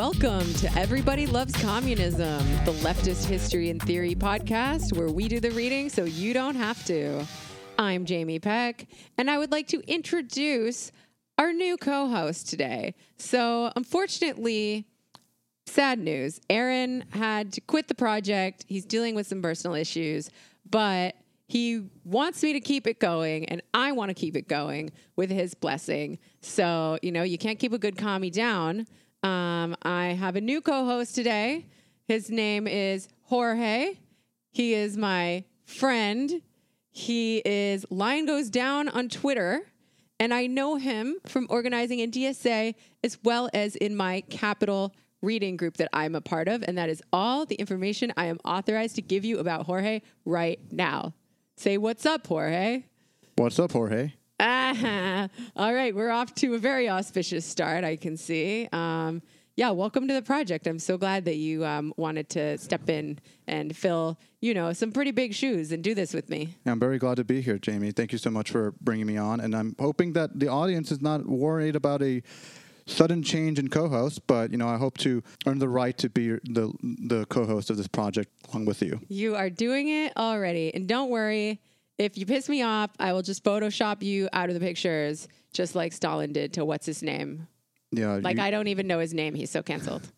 Welcome to Everybody Loves Communism, the leftist history and theory podcast where we do the reading so you don't have to. I'm Jamie Peck, and I would like to introduce our new co host today. So, unfortunately, sad news Aaron had to quit the project. He's dealing with some personal issues, but he wants me to keep it going, and I want to keep it going with his blessing. So, you know, you can't keep a good commie down. Um, I have a new co host today. His name is Jorge. He is my friend. He is Lion Goes Down on Twitter. And I know him from organizing in DSA as well as in my Capital reading group that I'm a part of. And that is all the information I am authorized to give you about Jorge right now. Say what's up, Jorge. What's up, Jorge? All right, we're off to a very auspicious start, I can see. Um, yeah, welcome to the project. I'm so glad that you um, wanted to step in and fill, you know, some pretty big shoes and do this with me. I'm very glad to be here, Jamie. Thank you so much for bringing me on. And I'm hoping that the audience is not worried about a sudden change in co-host, but you know, I hope to earn the right to be the the co-host of this project along with you. You are doing it already, and don't worry. If you piss me off, I will just Photoshop you out of the pictures, just like Stalin did to what's his name. Yeah, Like you- I don't even know his name. He's so canceled.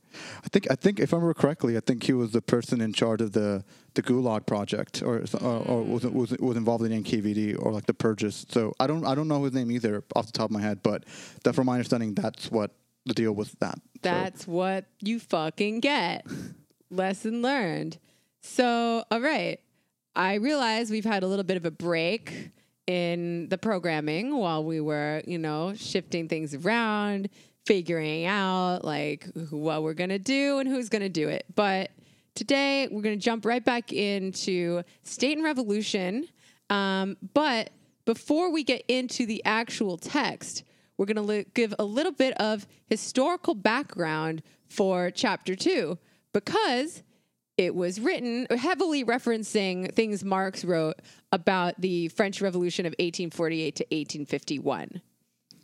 I think I think if I remember correctly, I think he was the person in charge of the the Gulag project, or or, or mm. was was was involved in NKVD or like the purges. So I don't I don't know his name either off the top of my head, but that from my understanding, that's what the deal was. that. So- That's what you fucking get. Lesson learned. So, all right. I realize we've had a little bit of a break in the programming while we were, you know, shifting things around, figuring out like what we're going to do and who's going to do it. But today we're going to jump right back into state and revolution. Um, but before we get into the actual text, we're going to give a little bit of historical background for chapter two because it was written heavily referencing things Marx wrote about the French Revolution of 1848 to 1851.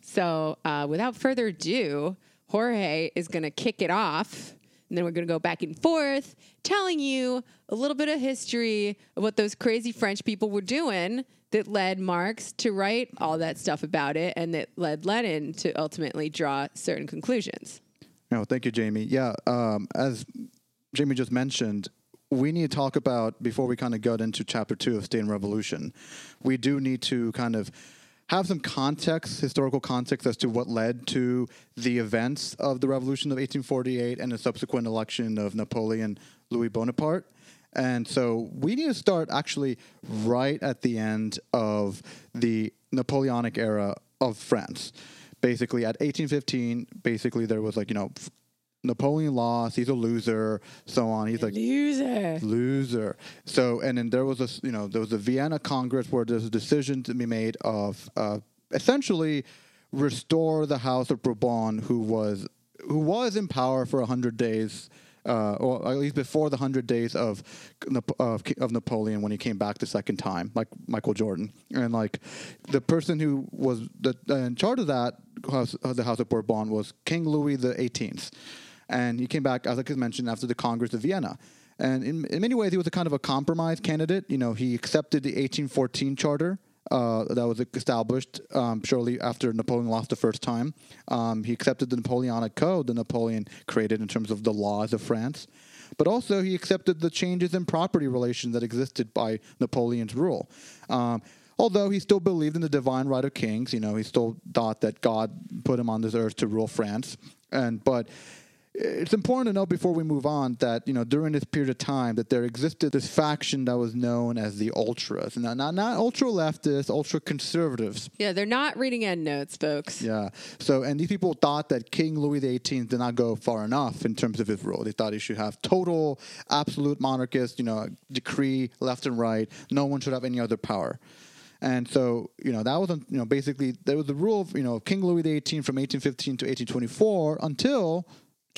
So, uh, without further ado, Jorge is going to kick it off. And then we're going to go back and forth, telling you a little bit of history of what those crazy French people were doing that led Marx to write all that stuff about it and that led Lenin to ultimately draw certain conclusions. No, thank you, Jamie. Yeah, um, as Jamie just mentioned, we need to talk about before we kind of get into chapter two of State and Revolution. We do need to kind of have some context, historical context, as to what led to the events of the Revolution of 1848 and the subsequent election of Napoleon Louis Bonaparte. And so we need to start actually right at the end of the Napoleonic era of France. Basically, at 1815, basically there was like, you know, Napoleon lost, he's a loser, so on. He's like, Loser. loser. So, and then there was a, you know, there was a Vienna Congress where there's a decision to be made of uh, essentially restore the House of Bourbon, who was who was in power for hundred days. Uh, or at least before the hundred days of, of of Napoleon when he came back the second time, like Michael Jordan, and like the person who was the, in charge of that house, of the House of Bourbon was King Louis the Eighteenth, and he came back as I mentioned after the Congress of Vienna. And in, in many ways, he was a kind of a compromise candidate. You know, he accepted the 1814 charter uh, that was established um, shortly after Napoleon lost the first time. Um, he accepted the Napoleonic Code that Napoleon created in terms of the laws of France. But also, he accepted the changes in property relations that existed by Napoleon's rule. Um, although he still believed in the divine right of kings, you know, he still thought that God put him on this earth to rule France. And but it's important to note before we move on that you know during this period of time that there existed this faction that was known as the ultras. Not not, not ultra leftists ultra conservatives. Yeah, they're not reading end notes, folks. yeah. So and these people thought that king louis xviii did not go far enough in terms of his rule. They thought he should have total absolute monarchist you know decree left and right. No one should have any other power. And so, you know, that was, you know, basically there was the rule of, you know, King Louis XVIII from 1815 to 1824 until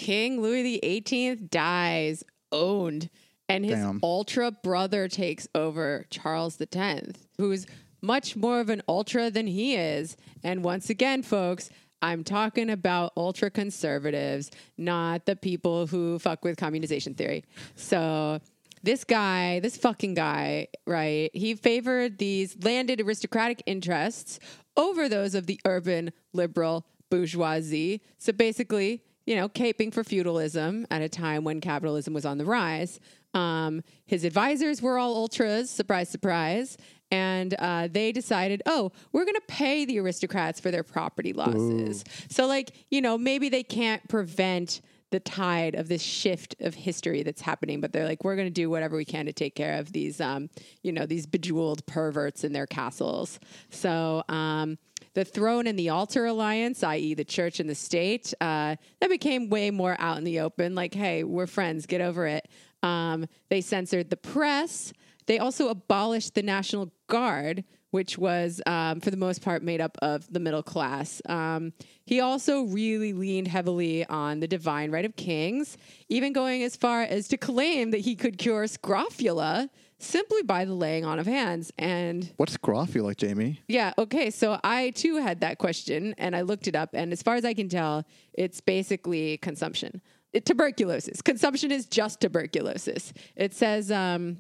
King Louis the 18th dies, owned, and his Damn. ultra brother takes over Charles the 10th, who's much more of an ultra than he is. And once again, folks, I'm talking about ultra conservatives, not the people who fuck with communization theory. So this guy, this fucking guy, right? He favored these landed aristocratic interests over those of the urban liberal bourgeoisie. So basically, you know, caping for feudalism at a time when capitalism was on the rise. Um, his advisors were all ultras, surprise, surprise. And uh, they decided, oh, we're going to pay the aristocrats for their property losses. So, like, you know, maybe they can't prevent the tide of this shift of history that's happening, but they're like, we're going to do whatever we can to take care of these, um, you know, these bejeweled perverts in their castles. So, um, the throne and the altar alliance, i.e., the church and the state, uh, that became way more out in the open. Like, hey, we're friends, get over it. Um, they censored the press. They also abolished the National Guard, which was, um, for the most part, made up of the middle class. Um, he also really leaned heavily on the divine right of kings, even going as far as to claim that he could cure scrofula simply by the laying on of hands. And What's scrofula like, Jamie? yeah, okay. So I too had that question and I looked it up. And as far as I can tell, it's basically consumption. It, tuberculosis. Consumption is just tuberculosis. It says, um,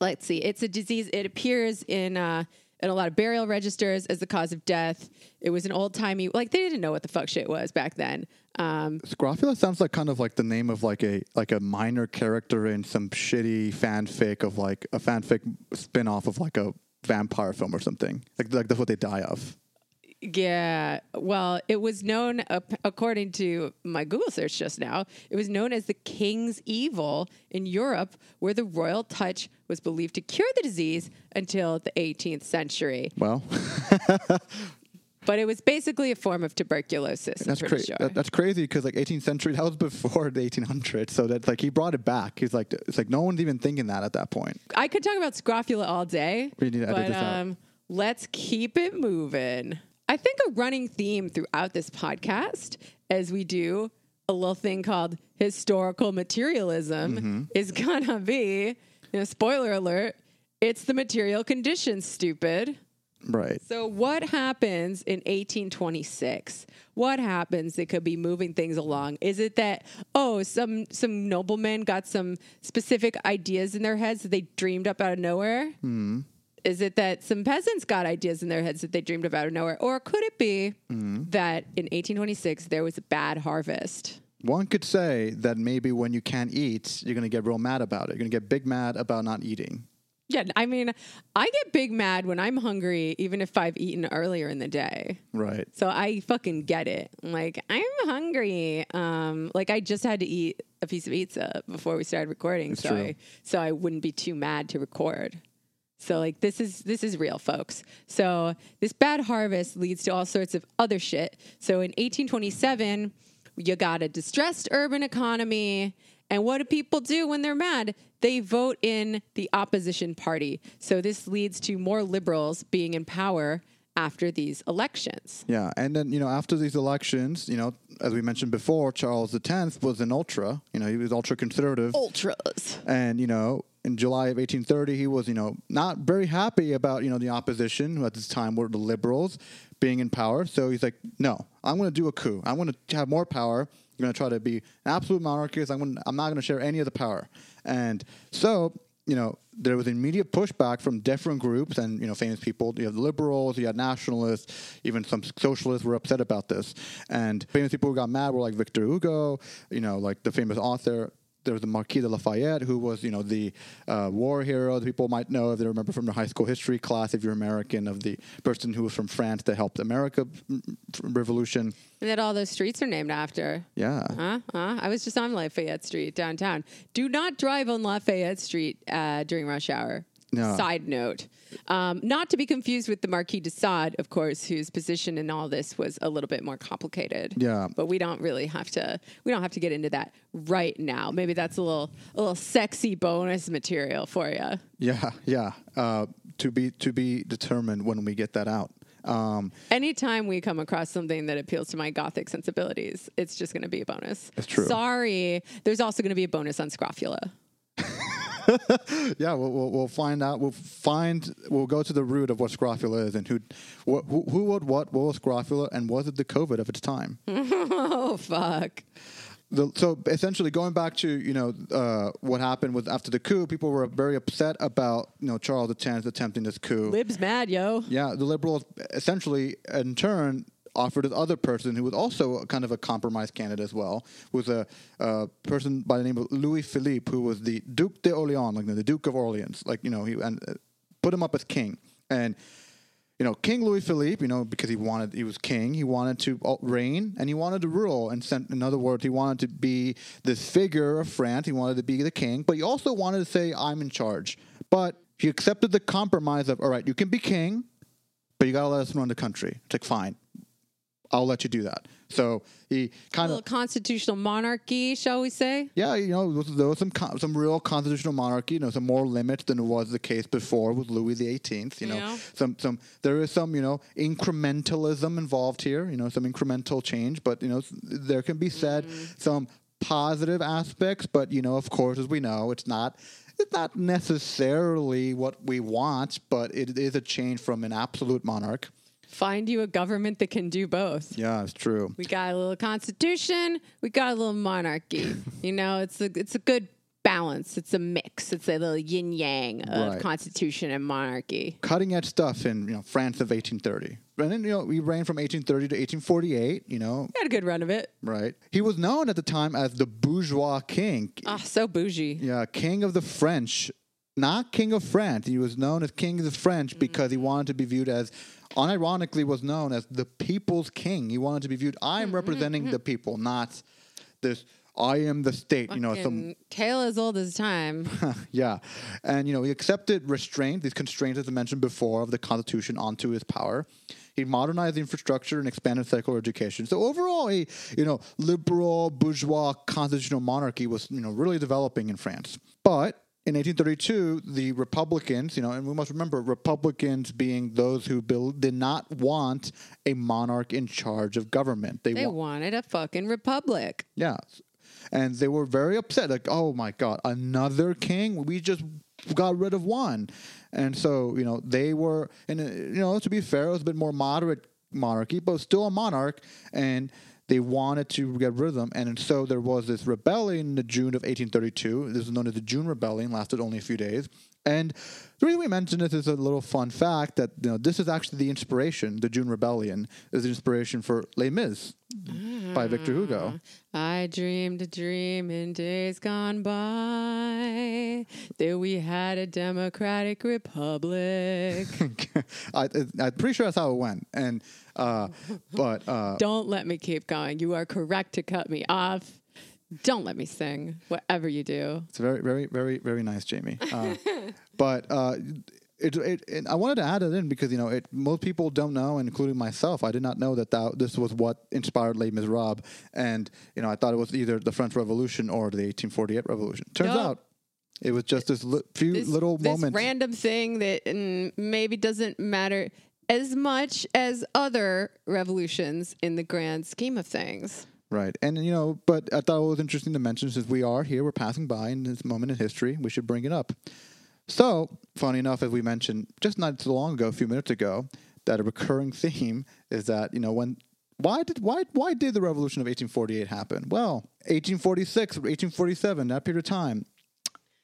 let's see, it's a disease. It appears in, uh, in a lot of burial registers as the cause of death. It was an old timey, like they didn't know what the fuck shit was back then. Um, Scrofula sounds like kind of like the name of like a like a minor character in some shitty fanfic of like a fanfic spin-off of like a vampire film or something. Like like that's what they die of. Yeah, well, it was known, uh, according to my Google search just now, it was known as the King's Evil in Europe, where the royal touch was believed to cure the disease until the 18th century. Well, But it was basically a form of tuberculosis. That's crazy. sure. That, that's crazy because like 18th century, that was before the 1800s. So that's like he brought it back. He's like, it's like no one's even thinking that at that point. I could talk about scrofula all day, We need to edit but this out. um, let's keep it moving. I think a running theme throughout this podcast, as we do a little thing called historical materialism, Mm-hmm. is gonna be, you know, spoiler alert, it's the material conditions, stupid. Right. So, what happens in 1826? What happens that could be moving things along? Is it that oh, some some noblemen got some specific ideas in their heads that they dreamed up out of nowhere? Is it that some peasants got ideas in their heads that they dreamed up out of nowhere, or could it be that in 1826 there was a bad harvest? One could say that maybe when you can't eat, you're gonna get real mad about it. You're gonna get big mad about not eating. Yeah, I mean, I get big mad when I'm hungry, even if I've eaten earlier in the day. Right. So I fucking get it. I'm like, I'm hungry. Um, like I just had to eat a piece of pizza before we started recording, so true. I so I wouldn't be too mad to record. So like this is this is real, folks. So this bad harvest leads to all sorts of other shit. So in 1827, you got a distressed urban economy. And what do people do when they're mad? They vote in the opposition party. So this leads to more liberals being in power after these elections. Yeah, and then you know after these elections, you know, as we mentioned before, Charles X was an ultra. You know, he was ultra conservative, Ultras. and you know, in July of 1830, he was you know not very happy about you know the opposition who at this time were the liberals being in power. So he's like, no, I'm going to do a coup. I'm going to have more power. I'm going to try to be an absolute monarchist. I'm going I'm not going to share any of the power. And so you know, there was immediate pushback from different groups and you know famous people. You have the liberals, you had nationalists, even some socialists were upset about this. And famous people who got mad were like Victor Hugo, you know, like the famous author. There was the Marquis de Lafayette, who was, you know, the uh, war hero. that People might know if they remember from their high school history class, if you're American, of the person who was from France that helped America mm, mm, revolution. And that all those streets are named after. Yeah, Huh? Huh? I was just on Lafayette Street downtown. Do not drive on Lafayette Street uh, during rush hour. No. Side note. Um, not to be confused with the Marquis de Sade, of course, whose position in all this was a little bit more complicated. Yeah. But we don't really have to we don't have to get into that right now. Maybe that's a little a little sexy bonus material for you. yeah, yeah. Uh, to be to be determined when we get that out. Um, Anytime we come across something that appeals to my gothic sensibilities, it's just going to be a bonus. That's true. Sorry. There's also going to be a bonus on Scrofula. yeah, we'll, we'll, we'll find out. We'll find. We'll go to the root of what scrofula is and who, wh- who, who, what, what, was scrofula, and was it the COVID of its time? oh fuck. The, so essentially, going back to you know uh, what happened with after the coup, people were very upset about you know Charles X attempting this coup. Lib's mad, yo. Yeah, the liberals essentially, in turn, offered this other person who was also kind of a compromise candidate as well, was a, a person by the name of Louis Philippe, who was the Duke de Orleans, like the Duke of Orleans, like you know, he and uh, put him up as king, and you know, King Louis Philippe, you know, because he wanted, he was king, he wanted to uh, reign and he wanted to rule. And sent, in other words, he wanted to be this figure of France. He wanted to be the king, but he also wanted to say, I'm in charge. But he accepted the compromise of, all right, you can be king, but you got to let us run the country. It's like, fine, I'll let you do that. So he kind of, constitutional monarchy, shall we say? yeah, you know, there was, some some real constitutional monarchy, you know, some more limits than was the case before with Louis the Eighteenth. You know, Yeah. some some there is some you know incrementalism involved here. You know, some incremental change, but you know, there can be said mm. some positive aspects. But you know, of course, as we know, it's not. It's not necessarily what we want, but it is a change from an absolute monarch. Find you a government that can do both. Yeah, it's true. We got a little constitution, we got a little monarchy. you know, it's a it's a good balance. It's a mix. It's a little yin yang of Right. constitution and monarchy. cutting edge stuff in you know France of 1830. And then you know we reigned from 1830 to 1848. You know, We had a good run of it. right? He was known at the time as the bourgeois king. Ah, so bougie. Yeah, king of the French, not king of France. He was known as king of the French because he wanted to be viewed as, unironically, was known as the people's king. He wanted to be viewed. I'm mm, mm, representing mm. the people, not this. I am the state. You know, some tale as old as time. yeah. And, you know, he accepted restraint, these constraints, as I mentioned before, of the Constitution onto his power. He modernized the infrastructure and expanded secular education. So overall, a, you know, liberal, bourgeois, constitutional monarchy was, you know, really developing in France. But in 1832, the Republicans, you know, and we must remember Republicans being those who did not want a monarch in charge of government. They wa- wanted a fucking republic. yeah. And they were very upset, like, oh my God, another king? We just got rid of one. And so, you know, they were, and, uh, you know, to be fair, it was a bit more moderate monarchy, but still a monarch. And they wanted to get rid of them. And so there was this rebellion in the June of 1832. This is known as the June Rebellion, lasted only a few days. And the reason we mention this is a little fun fact that you know this is actually the inspiration. The June Rebellion is the inspiration for Les Mis by Victor Hugo. Mm. I dreamed a dream in days gone by that we had a democratic republic. I, I'm pretty sure that's how it went. And uh, but uh, Don't let me keep going. You are correct to cut me off. Don't let me sing, whatever you do. it's very, very, very, very nice, Jamie. Uh, but uh, it, it, it, I wanted to add it in because you know it, most people don't know, including myself. I did not know that, that this was what inspired Les Miserables, and you know I thought it was either the French Revolution or the 1848 Revolution. Turns Nope. out it was just this li- few This, little this moments. random thing that mm, maybe doesn't matter as much as other revolutions in the grand scheme of things. Right. And, you know, but I thought it was interesting to mention since we are here, we're passing by in this moment in history, we should bring it up. So, funny enough, as we mentioned just not so long ago, a few minutes ago, that a recurring theme is that, you know, when. Why did why why did the revolution of 1848 happen? Well, 1846, 1847, that period of time,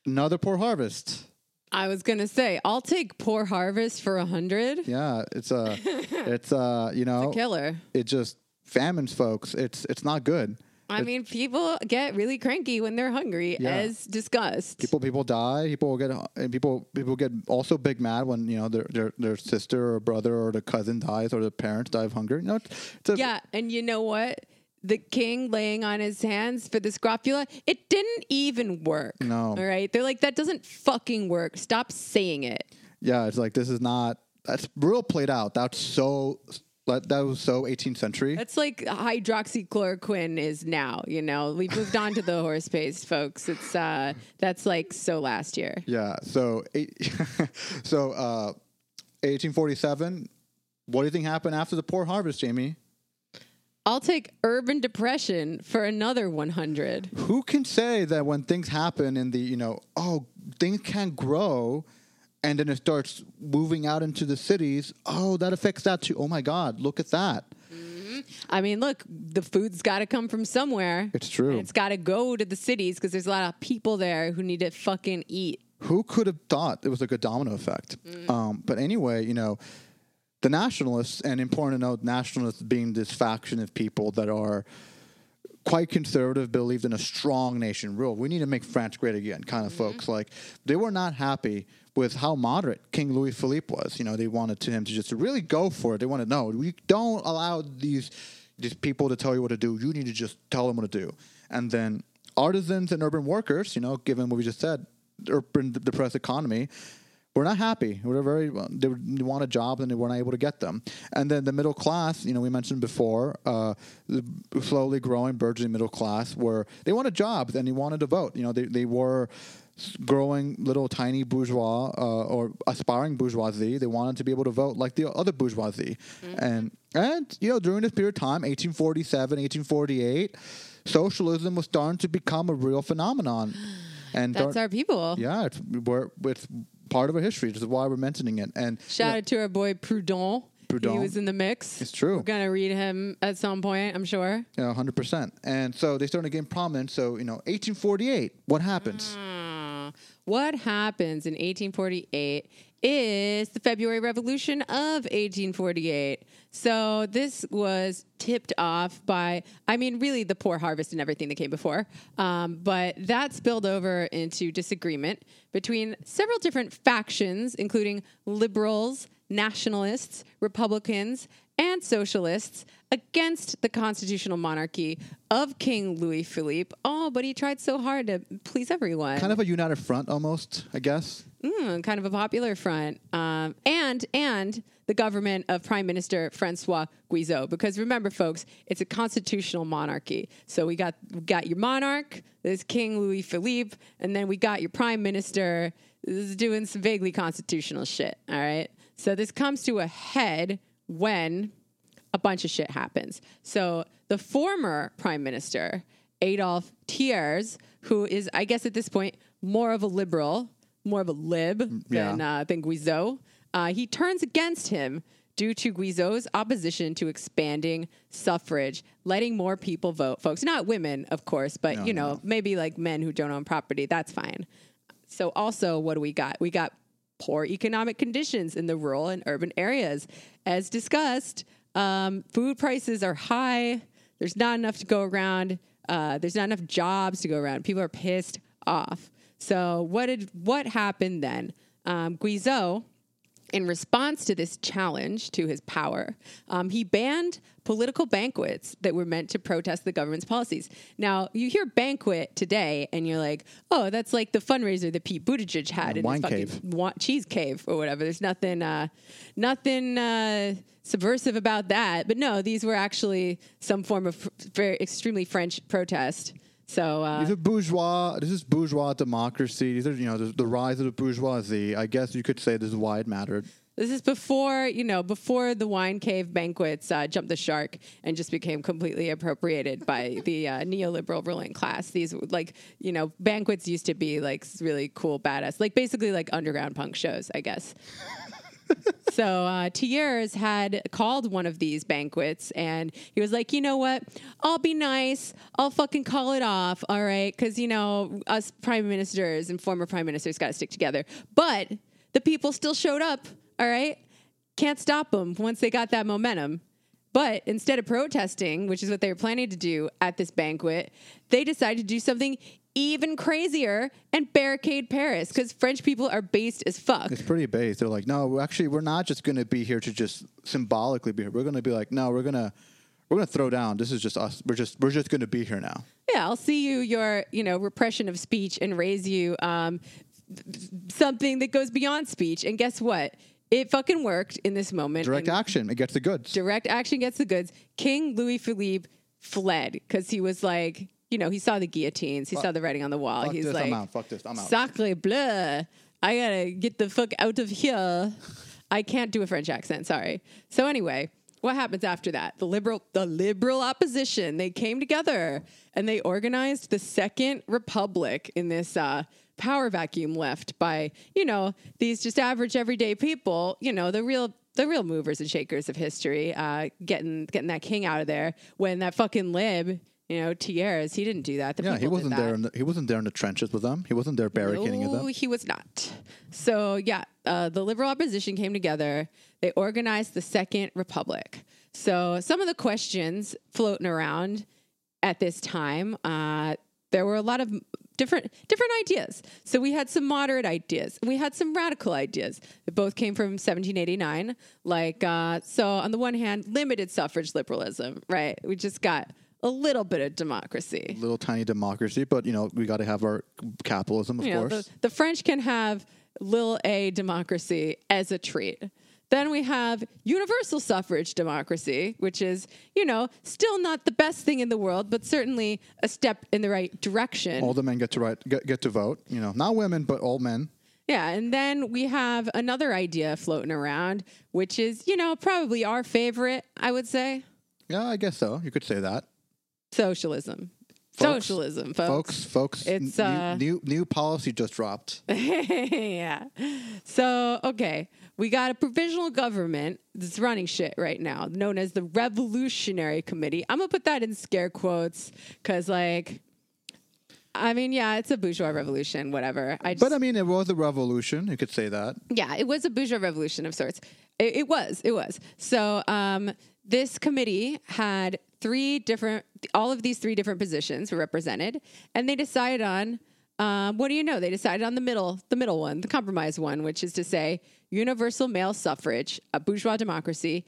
another poor harvest. I was gonna say, I'll take poor harvest for a hundred. Yeah, it's a, it's a, you know, Killer. it just famines folks. It's it's not good. I mean, people get really cranky when they're hungry, Yeah. as discussed. people people die people get and people people get also big mad when you know their their, their sister or brother or the cousin dies or the parents die of hunger you know it's, it's a, yeah, and you know what? The king laying on his hands for the scrofula, it didn't even work. No. All right. They're like, that doesn't fucking work. Stop saying it. yeah it's like this is not that's real played out that's so that, was so 18th century That's like hydroxychloroquine is now, you know. We've moved on to the horse paste, folks. It's uh that's like so last year. yeah so eight, so uh 1847 what do you think happened after the poor harvest jamie I'll take urban depression for another 100. Who can say that when things happen in the, you know, oh, things can't grow and then it starts moving out into the cities, oh, that affects that too. Oh my God, look at that. I mean, look, the food's got to come from somewhere. It's true. It's got to go to the cities because there's a lot of people there who need to fucking eat. Who could have thought it was like a domino effect? Um, but anyway, you know, the nationalists, and important to note, nationalists being this faction of people that are quite conservative, believed in a strong nation rule. We need to make France great again, kind of mm-hmm. folks. Like they were not happy with how moderate King Louis Philippe was. You know, they wanted to him to just really go for it. They wanted no, we don't allow these these people to tell you what to do. You need to just tell them what to do. And then artisans and urban workers, you know, given what we just said, urban depressed economy, were not happy. They were very they, want a job and they weren't able to get them. And then the middle class, you know, we mentioned before, uh, the slowly growing, burgeoning middle class, where they wanted jobs and they wanted to vote. You know, they they were growing little tiny bourgeois uh, or aspiring bourgeoisie. They wanted to be able to vote like the other bourgeoisie. And and you know, during this period of time, 1847, 1848, socialism was starting to become a real phenomenon. And That's our people. yeah, it's we're, it's part of our history. This is why we're mentioning it. And Shout out to our boy Proudhon. He was in the mix. It's true. We're going to read him at some point, I'm sure. Yeah, hundred percent. And so they started to gain prominence. So you know, 1848. What happens? Uh, What happens in 1848 is the February Revolution of 1848. So this was tipped off by, I mean, really the poor harvest and everything that came before. Um, but that spilled over into disagreement between several different factions, including liberals, nationalists, Republicans, and socialists against the constitutional monarchy of King Louis Philippe. Oh, but he tried so hard to please everyone. Kind of a united front, almost. I guess. Mm, kind of a popular front. Um, and and the government of Prime Minister Francois Guizot. Because remember, folks, it's a constitutional monarchy. So we got we got your monarch, this King Louis Philippe, and then we got your prime minister is doing some vaguely constitutional shit. All right. So this comes to a head when a bunch of shit happens. So the former prime minister, Adolphe Thiers, who is, I guess at this point, more of a liberal, more of a lib than, yeah. uh, than Guizot, uh, he turns against him due to Guizot's opposition to expanding suffrage, letting more people vote. Folks, not women, of course, but No, you know, no. maybe like men who don't own property. That's fine. So also, what do we got? We got poor economic conditions in the rural and urban areas. As discussed, um, food prices are high. There's not enough to go around. Uh, there's not enough jobs to go around. People are pissed off. So what did what happened then? Um, Guizot in response to this challenge to his power, um, he banned political banquets that were meant to protest the government's policies. Now, you hear banquet today, and you're like, "Oh, that's like the fundraiser that Pete Buttigieg had in wine his fucking cave. wa- cheese cave or whatever." There's nothing, uh, nothing uh, subversive about that. But no, these were actually some form of fr- very extremely French protest. So uh, These are bourgeois. This is bourgeois democracy. These are you know the, the rise of the bourgeoisie. I guess you could say this is why it mattered. This is before, you know, before the wine cave banquets uh, jumped the shark and just became completely appropriated by the uh, neoliberal ruling class. These, like, you know, banquets used to be like really cool, badass, like basically like underground punk shows, I guess. So uh, Thiers had called one of these banquets, and he was like, "You know what? I'll be nice. I'll fucking call it off. All right, because you know us prime ministers and former prime ministers got to stick together." But the people still showed up. All right, can't stop them once they got that momentum. But instead of protesting, which is what they were planning to do at this banquet, they decided to do something even crazier and barricade Paris because French people are based as fuck. It's pretty base. They're like, no, actually, we're not just going to be here to just symbolically be here. We're going to be like, no, we're gonna we're gonna throw down. This is just us. We're just we're just going to be here now. Yeah, I'll see you your you know repression of speech and raise you um, something that goes beyond speech. And guess what? It fucking worked in this moment. Direct and action. It gets the goods. direct action gets the goods. King Louis Philippe fled because he was like, you know, he saw the guillotines, he saw the writing on the wall. Fuck He's this, like, I'm out. Fuck this, I'm out. Sacre bleu! I gotta get the fuck out of here. I can't do a French accent. Sorry. So anyway, what happens after that? The liberal, the liberal opposition, they came together and they organized the Second Republic in this uh, power vacuum left by you know these just average everyday people. You know the real the real movers and shakers of history, uh, getting getting that king out of there when that fucking lib. You know, Thiers, he didn't do that. The Yeah, he wasn't there. In the, he wasn't there in the trenches with them. He wasn't there barricading No, them. he was not. So yeah, uh, the liberal opposition came together. They organized the Second Republic. So some of the questions floating around at this time, uh, there were a lot of different different ideas. So we had some moderate ideas. We had some radical ideas. They both came from 1789. Like uh, so, on the one hand, limited suffrage liberalism. Right, we just got a little bit of democracy. Little tiny democracy, but you know we got to have our capitalism, of you know, course. the, the French can have little a democracy as a treat. Then we have universal suffrage democracy, which is, you know, still not the best thing in the world, but certainly a step in the right direction. all the men get to write, get, get to vote. You know, not women, but all men. Yeah, and then we have another idea floating around, which is, you know, probably our favorite, I would say Yeah, I guess so. You could say that. Socialism. Folks, Socialism, Folks, folks, It's, new, uh, new new policy just dropped. yeah. So, okay, we got a provisional government that's running shit right now, known as the Revolutionary Committee. I'm gonna put that in scare quotes because, like, I mean, yeah, it's a bourgeois revolution, whatever. I just, But I mean, it was a revolution. You could say that. yeah, it was a bourgeois revolution of sorts. It, it was, it was. So um, this committee had three different, all of these three different positions were represented, and they decided on. Um, what do you know? They decided on the middle, the middle one, the compromise one, which is to say universal male suffrage, a bourgeois democracy,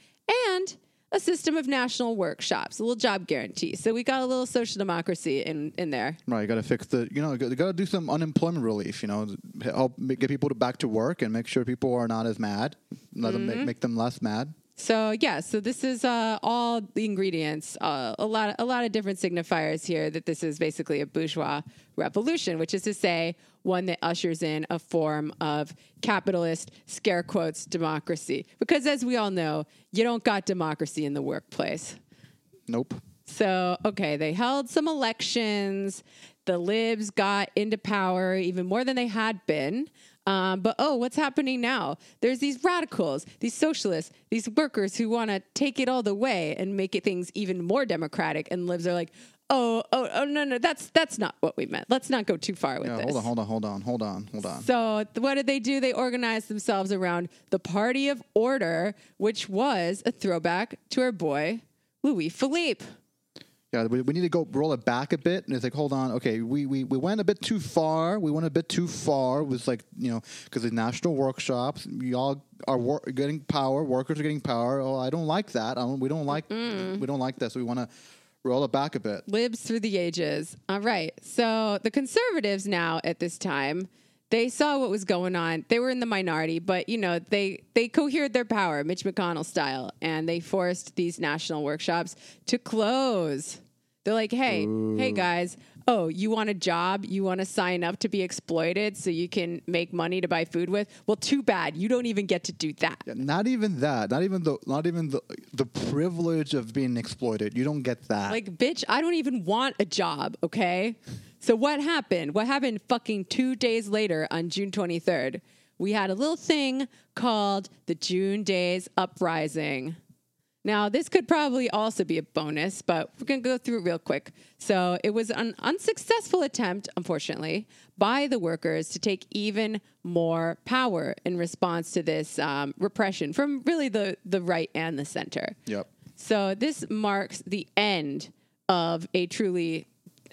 and a system of national workshops, a little job guarantee. So we got a little social democracy in in there. Right, you got to fix the, you know, you got to do some unemployment relief. You know, help get people to back to work and make sure people are not as mad. Let them Mm-hmm. make, make them less mad. So yeah, so this is uh, all the ingredients, uh, a lot, a lot of different signifiers here. That this is basically a bourgeois revolution, which is to say, one that ushers in a form of capitalist scare quotes democracy. Because as we all know, you don't got democracy in the workplace. Nope. So, okay, they held some elections. The libs got into power even more than they had been. Um, but oh, what's happening now? There's these radicals, these socialists, these workers who want to take it all the way and make it things even more democratic. And libs are like, oh, oh, oh, no, no, that's that's not what we meant. Let's not go too far with Yeah, this. hold on, hold on, hold on, hold on, hold on. So th- what did they do? They organized themselves around the Party of Order, which was a throwback to our boy Louis Philippe. Yeah, we, we need to go roll it back a bit. And it's like, hold on, okay, we, we, we went a bit too far. We went a bit too far. It was like, you know, because the national workshops, y'all are wor- getting power. Workers are getting power. Oh, I don't like that. I don't, we don't like we don't like this. We want to roll it back a bit. Libs through the ages. All right. So the conservatives now at this time, they saw what was going on. They were in the minority, but you know, they they cohered their power, Mitch McConnell style, and they forced these national workshops to close. They're like, "Hey, hey guys, oh, you want a job? You want to sign up to be exploited so you can make money to buy food with? Well, too bad. You don't even get to do that." Not even that. Not even the not even the the privilege of being exploited. You don't get that. Like, bitch, I don't even want a job, okay? So what happened? What happened fucking two days later on June 23rd? We had a little thing called the June Days Uprising. Now, this could probably also be a bonus, but we're going to go through it real quick. So, it was an unsuccessful attempt, unfortunately, by the workers to take even more power in response to this um, repression from really the, the right and the center. Yep. So this marks the end of a truly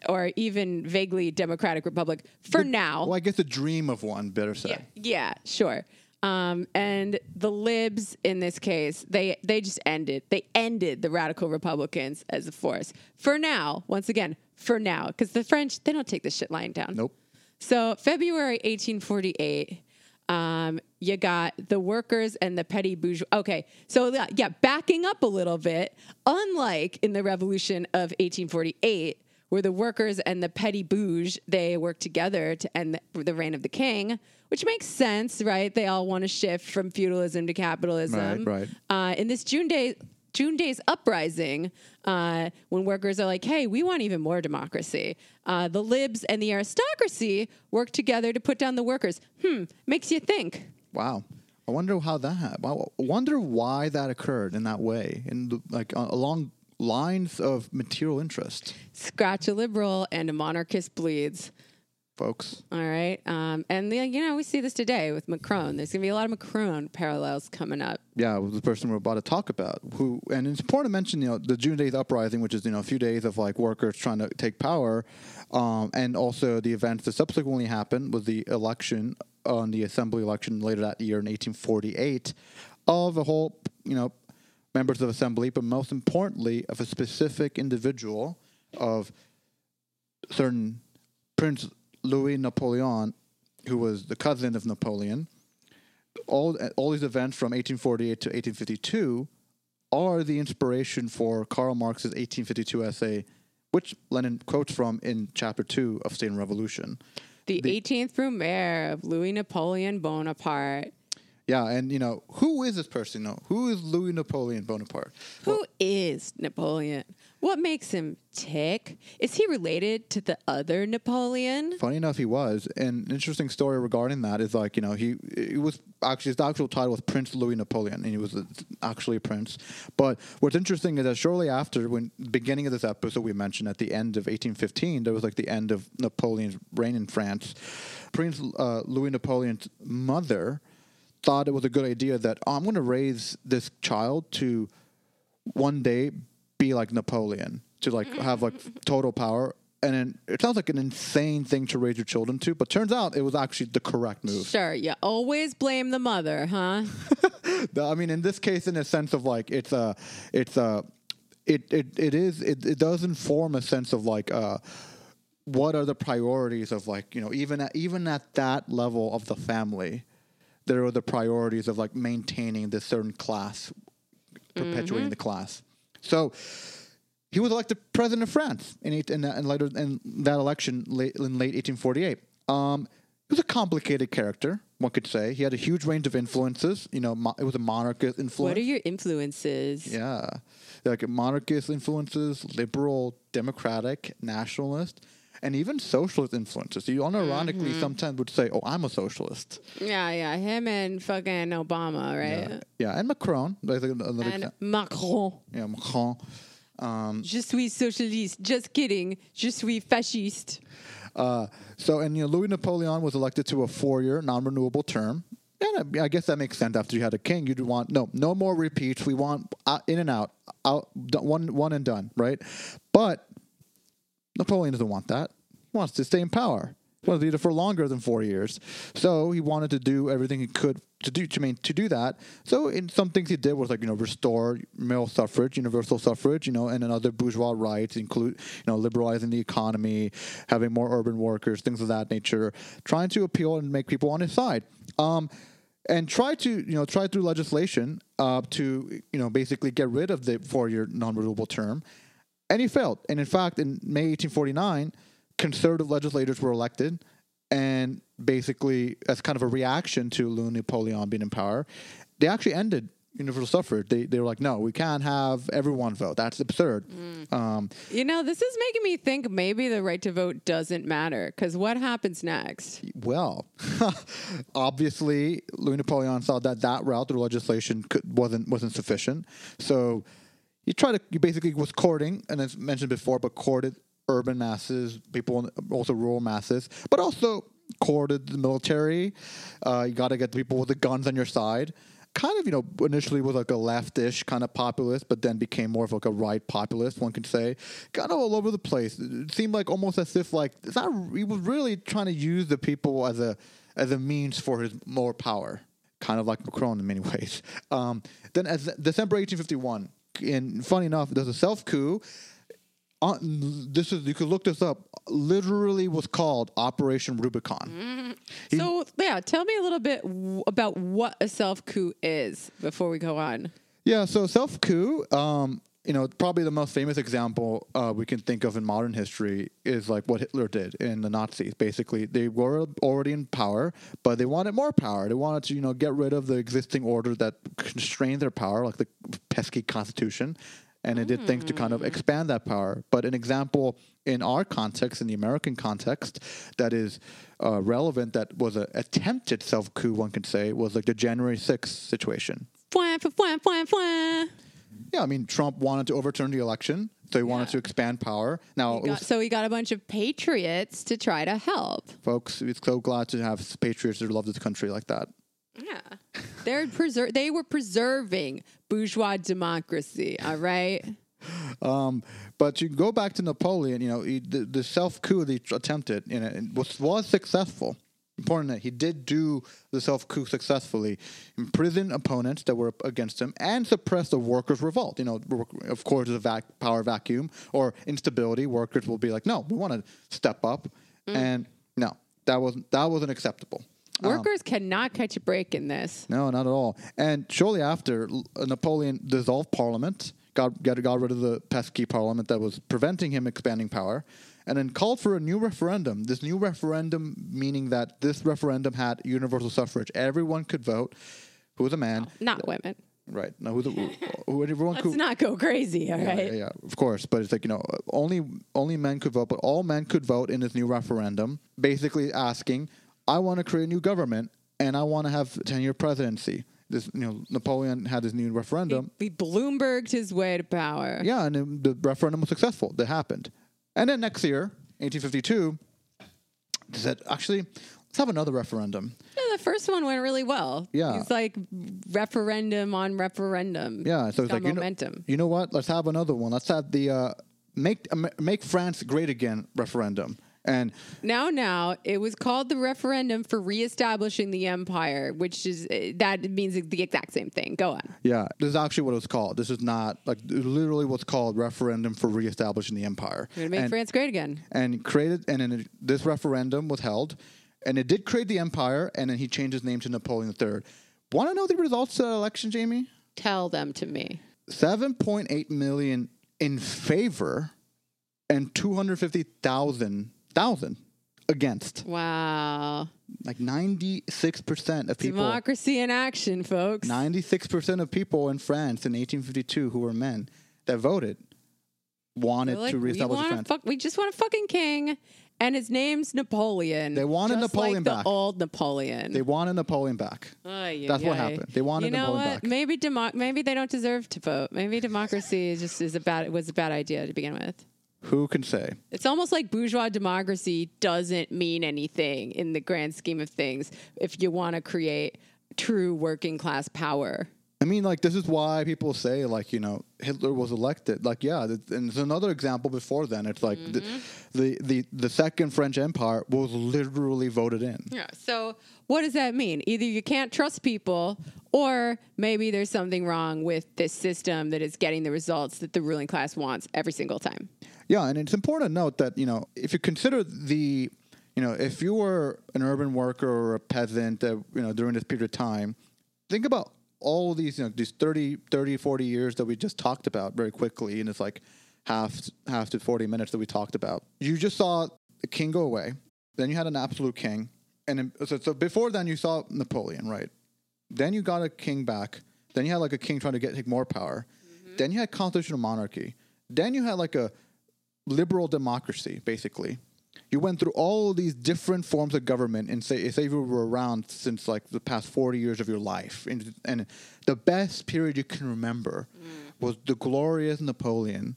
or even vaguely democratic republic for now. Well, I guess the dream of one, better said. Yeah, sure. Um, and the libs in this case, they they just ended. They ended the radical Republicans as a force for now. Once again, for now, because the French they don't take this shit lying down. Nope. So February 1848, um, you got the workers and the petty bourgeois. Okay, so yeah, yeah, backing up a little bit, unlike in the Revolution of 1848, where the workers and the petty bourge they work together to end the, the reign of the king, which makes sense, right? They all want to shift from feudalism to capitalism. Right, right. Uh, in this June day June Days uprising, uh, when workers are like, hey, we want even more democracy. Uh, the libs and the aristocracy work together to put down the workers. Hmm, makes you think. Wow. I wonder how that happened. I wonder why that occurred in that way, in like uh, along lines of material interest. Scratch a liberal and a monarchist bleeds. Folks. All right. Um, and, the, you know, we see this today with Macron. There's going to be a lot of Macron parallels coming up. Yeah, the person we're about to talk about. Who And it's important to mention, you know, the June 8th uprising, which is, you know, a few days of like workers trying to take power. Um, and also the events that subsequently happened was the election on the assembly election later that year in 1848 of a whole, you know, members of assembly, but most importantly of a specific individual of certain Prince Louis Napoleon, who was the cousin of Napoleon. All all these events from 1848 to 1852 are the inspiration for Karl Marx's 1852 essay, which Lenin quotes from in chapter two of State and Revolution. The, the 18th Brumaire of Louis Napoleon Bonaparte. Yeah, and you know who is this person? No, who is Louis Napoleon Bonaparte? Who well, is Napoleon? What makes him tick? Is he related to the other Napoleon? Funny enough, he was. And an interesting story regarding that is like you know he he was actually his actual title was Prince Louis Napoleon, and he was actually a prince. But what's interesting is that shortly after, when beginning of this episode, we mentioned at the end of 1815, there was like the end of Napoleon's reign in France. Prince uh, Louis Napoleon's mother thought it was a good idea that oh, I'm going to raise this child to one day be like Napoleon, to like have like total power. And then it sounds like an insane thing to raise your children to, but turns out it was actually the correct move. Sure, you always blame the mother, huh? I mean, in this case, in a sense of like it's a, it's a, it it it is it, it does inform a sense of like uh, what are the priorities of like you know even at, even at that level of the family there are the priorities of like maintaining this certain class, perpetuating mm-hmm. the class. So he was elected president of France in, eight, in, in later in that election late, in late 1848. Um, he was a complicated character, one could say. He had a huge range of influences. You know, mo- it was a monarchist influence. What are your influences? Yeah, like monarchist influences, liberal, democratic, nationalist and even socialist influences. You unironically mm-hmm. sometimes would say, "Oh, I'm a socialist." Yeah, yeah, him and fucking Obama, right? Yeah, yeah. and Macron. and Macron. Yeah, Macron. Um, Je suis socialiste. Just kidding. Je suis fasciste. Uh, so, and you know, Louis Napoleon was elected to a four-year non-renewable term. And I guess that makes sense. After you had a king, you'd want no, no more repeats. We want out, in and out, out, one, one and done, right? But Napoleon doesn't want that. He wants to stay in power. He wants to do it for longer than four years. So he wanted to do everything he could to do to mean to do that. So in some things he did was like you know restore male suffrage, universal suffrage, you know, and then other bourgeois rights include you know liberalizing the economy, having more urban workers, things of that nature, trying to appeal and make people on his side. Um, and try to you know try through legislation uh, to you know basically get rid of the four-year non-renewable term and he failed. And in fact, in May 1849, conservative legislators were elected, and basically, as kind of a reaction to Louis Napoleon being in power, they actually ended universal suffrage. They they were like, no, we can't have everyone vote. That's absurd. Mm. Um, you know, this is making me think maybe the right to vote doesn't matter because what happens next? Well, obviously, Louis Napoleon saw that that route through legislation could, wasn't wasn't sufficient, so you try to you basically was courting, and as mentioned before, but courted urban masses, people also rural masses, but also courted the military. Uh, you got to get the people with the guns on your side. Kind of, you know, initially was like a leftish kind of populist, but then became more of like a right populist, one could say. Kind of all over the place. It seemed like almost as if like. He was really trying to use the people as a as a means for his more power, kind of like Macron in many ways. Um, then, as December 1851 and funny enough, there's a self coup. Uh, this is you could look this up. Literally was called Operation Rubicon. Mm. So yeah, tell me a little bit w- about what a self coup is before we go on. Yeah, so self coup. Um, you know, probably the most famous example uh, we can think of in modern history is like what Hitler did in the Nazis. Basically, they were already in power, but they wanted more power. They wanted to, you know, get rid of the existing order that constrained their power, like the pesky constitution, and it did things to kind of expand that power. But an example in our context, in the American context, that is uh, relevant, that was an attempted self coup, one could say, was like the January 6th situation. Fwah, fwah, fwah. Yeah, I mean, Trump wanted to overturn the election, so he wanted Yeah. to expand power. Now, it got- was- so he got a bunch of patriots to try to help. folks, we're so glad to have patriots that love this country like that. Yeah. They're preser- they were preserving bourgeois democracy, all right? Um, but you go back to Napoleon, you know, he, the, the self coup that he attempted, you know, and was was successful. Important that he did do the self coup successfully, imprison opponents that were against him, and suppress the workers' revolt. You know, of course, there's a vac- power vacuum or instability. Workers will be like, "No, we want to step up," mm. and no, that wasn't that wasn't acceptable. Um, workers cannot catch a break in this. No, not at all. And shortly after, Napoleon dissolved Parliament, got, got got rid of the pesky Parliament that was preventing him expanding power, and then called for a new referendum. This new referendum meaning that this referendum had universal suffrage. Everyone could vote. Who was a man? Not women. Right. No, who, the, who everyone Let's could. not go crazy, all Yeah, right? yeah, yeah, of course. But it's like you know, only only men could vote, but all men could vote in this new referendum, basically asking, "I want to create a new government, and I want to have ten-year presidency." This, you know, Napoleon had this new referendum. He Bloomberged his way to power. Yeah, and then the referendum was successful. That happened, and then next year, 1852, they said, "Actually, let's have another referendum." Yeah, the first one went really well. Yeah. It's like referendum on referendum. Yeah, so it's like you know, momentum. you know what? Let's have another one. Let's have the uh, make Am- make France great again referendum. And Now, now, it was called the referendum for reestablishing the empire, which is uh, that means the exact same thing. Go on. Yeah, this is actually what it was called. This is not like literally what's called referendum for reestablishing the empire. We're gonna make and, France great again. and created and then it, this referendum was held, and it did create the empire. And then he changed his name to Napoleon III. Want to know the results of the election, Jamie? Tell them to me. Seven point eight million in favor, and two hundred fifty thousand thousand against. Wow. Like ninety six percent of people. Democracy in action, folks. 96% of people in France in 1852 who were men that voted wanted like, to we, reestablish want France. fuck, we just want a fucking king, and his name's Napoleon. They wanted Napoleon like back. The old Napoleon. they wanted Napoleon back. Ay, That's ay, what happened. They wanted you know Napoleon what? back. Maybe demo- maybe they don't deserve to vote. Maybe democracy is just is a bad was a bad idea to begin with. Who can say? It's almost like bourgeois democracy doesn't mean anything in the grand scheme of things if you want to create true working class power. I mean, like, this is why people say, like, you know, Hitler was elected. Like, yeah, th- and there's another example before then. It's like Mm-hmm. the, the, the, the Second French Empire was literally voted in. Yeah. So what does that mean? Either you can't trust people or maybe there's something wrong with this system that is getting the results that the ruling class wants every single time. Yeah, and it's important to note that you know if you consider the, you know, if you were an urban worker or a peasant, uh, you know, during this period of time, think about all these, you know, these 30, 30, 40 years that we just talked about very quickly, and it's like half half to forty minutes that we talked about. You just saw the king go away, then you had an absolute king, and so, so before then you saw Napoleon, right? Then you got a king back. Then you had like a king trying to get take more power. Then you had constitutional monarchy. Then you had like a liberal democracy, basically. You went through all of these different forms of government, and say, say you were around since like the past forty years of your life, and, and the best period you can remember mm. was the glorious Napoleon.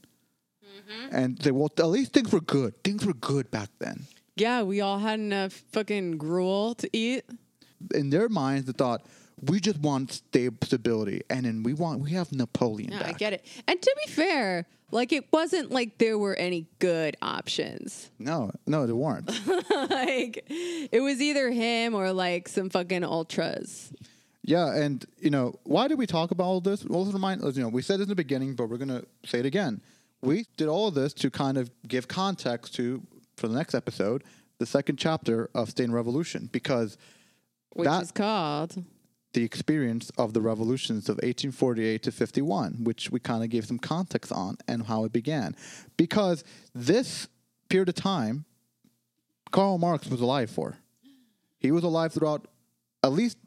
Mm-hmm. And they well, at least things were good. Things were good back then. Yeah, we all had enough fucking gruel to eat. In their minds, they thought we just want stability, and then we want we have Napoleon Yeah, back. I get it. And to be fair, like it wasn't like there were any good options. No, no, there weren't. like it was either him or like some fucking ultras. Yeah, and you know, why did we talk about all this? Well, remind you know, we said this in the beginning, but we're gonna say it again. We did all of this to kind of give context to for the next episode, the second chapter of State and Revolution, because Which That- is called the experience of the revolutions of 1848 to 51, which we kind of gave some context on and how it began. Because this period of time, Karl Marx was alive for. He was alive throughout at least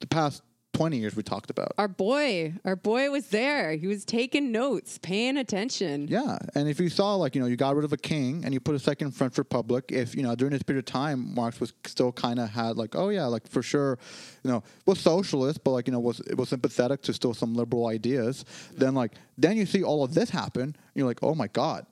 the past 20 years we talked about. Our boy, our boy was there. He was taking notes, paying attention. Yeah, and if you saw like you know you got rid of a king and you put a second French Republic, if you know during this period of time Marx was still kind of had like oh yeah like for sure, you know was socialist but like you know was was sympathetic to still some liberal ideas. Then like then you see all of this happen, and you're like oh my god,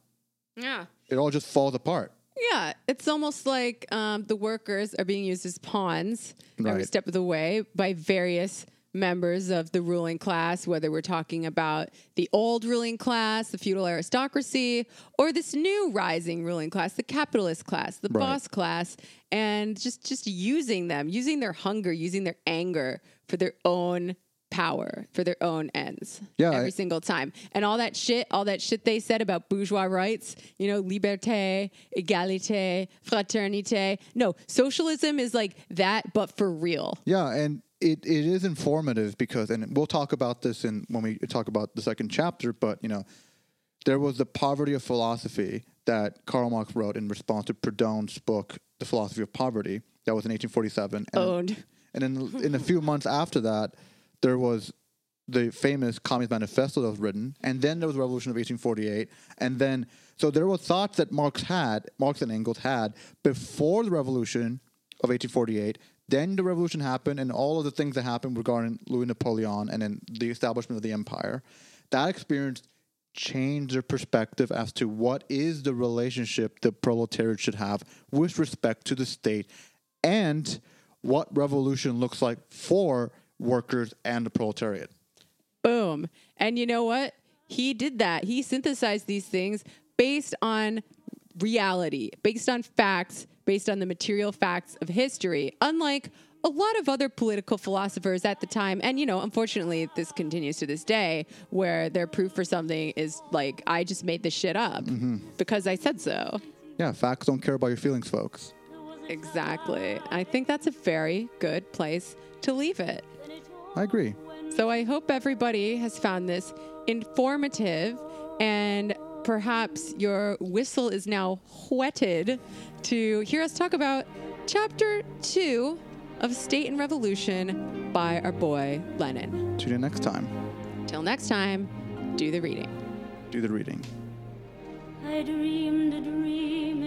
Yeah. it all just falls apart. Yeah, it's almost like um, the workers are being used as pawns every step of the way by various members of the ruling class, whether we're talking about the old ruling class, the feudal aristocracy, or this new rising ruling class, the capitalist class, the Right. boss class, and just just using them, using their hunger, using their anger for their own power, for their own ends. Yeah, every I- single time. And all that shit, all that shit they said about bourgeois rights, you know, liberté, égalité, fraternité. No, socialism is like that, but for real. Yeah, and it, it is informative because, and we'll talk about this in when we talk about the second chapter. But you know, there was the poverty of philosophy that Karl Marx wrote in response to Proudhon's book, The Philosophy of Poverty. That was in 1847. And, Owned. and in in a few months after that, there was the famous Communist Manifesto that was written, and then there was the Revolution of 1848, and then so there were thoughts that Marx had, Marx and Engels had before the Revolution of 1848. Then the revolution happened, and all of the things that happened regarding Louis Napoleon and then the establishment of the empire. That experience changed their perspective as to what is the relationship the proletariat should have with respect to the state, and what revolution looks like for workers and the proletariat. Boom. And you know what? He did that. He synthesized these things based on reality, based on facts, based on the material facts of history, unlike a lot of other political philosophers at the time. And, you know, unfortunately, this continues to this day where their proof for something is like, I just made this shit up mm-hmm. because I said so. Yeah, facts don't care about your feelings, folks. Exactly. I think that's a very good place to leave it. I agree. So I hope everybody has found this informative and perhaps your whistle is now whetted to hear us talk about chapter two of State and Revolution by our boy Lenin. Tune in next time. Till next time, do the reading. Do the reading. I dreamed a dream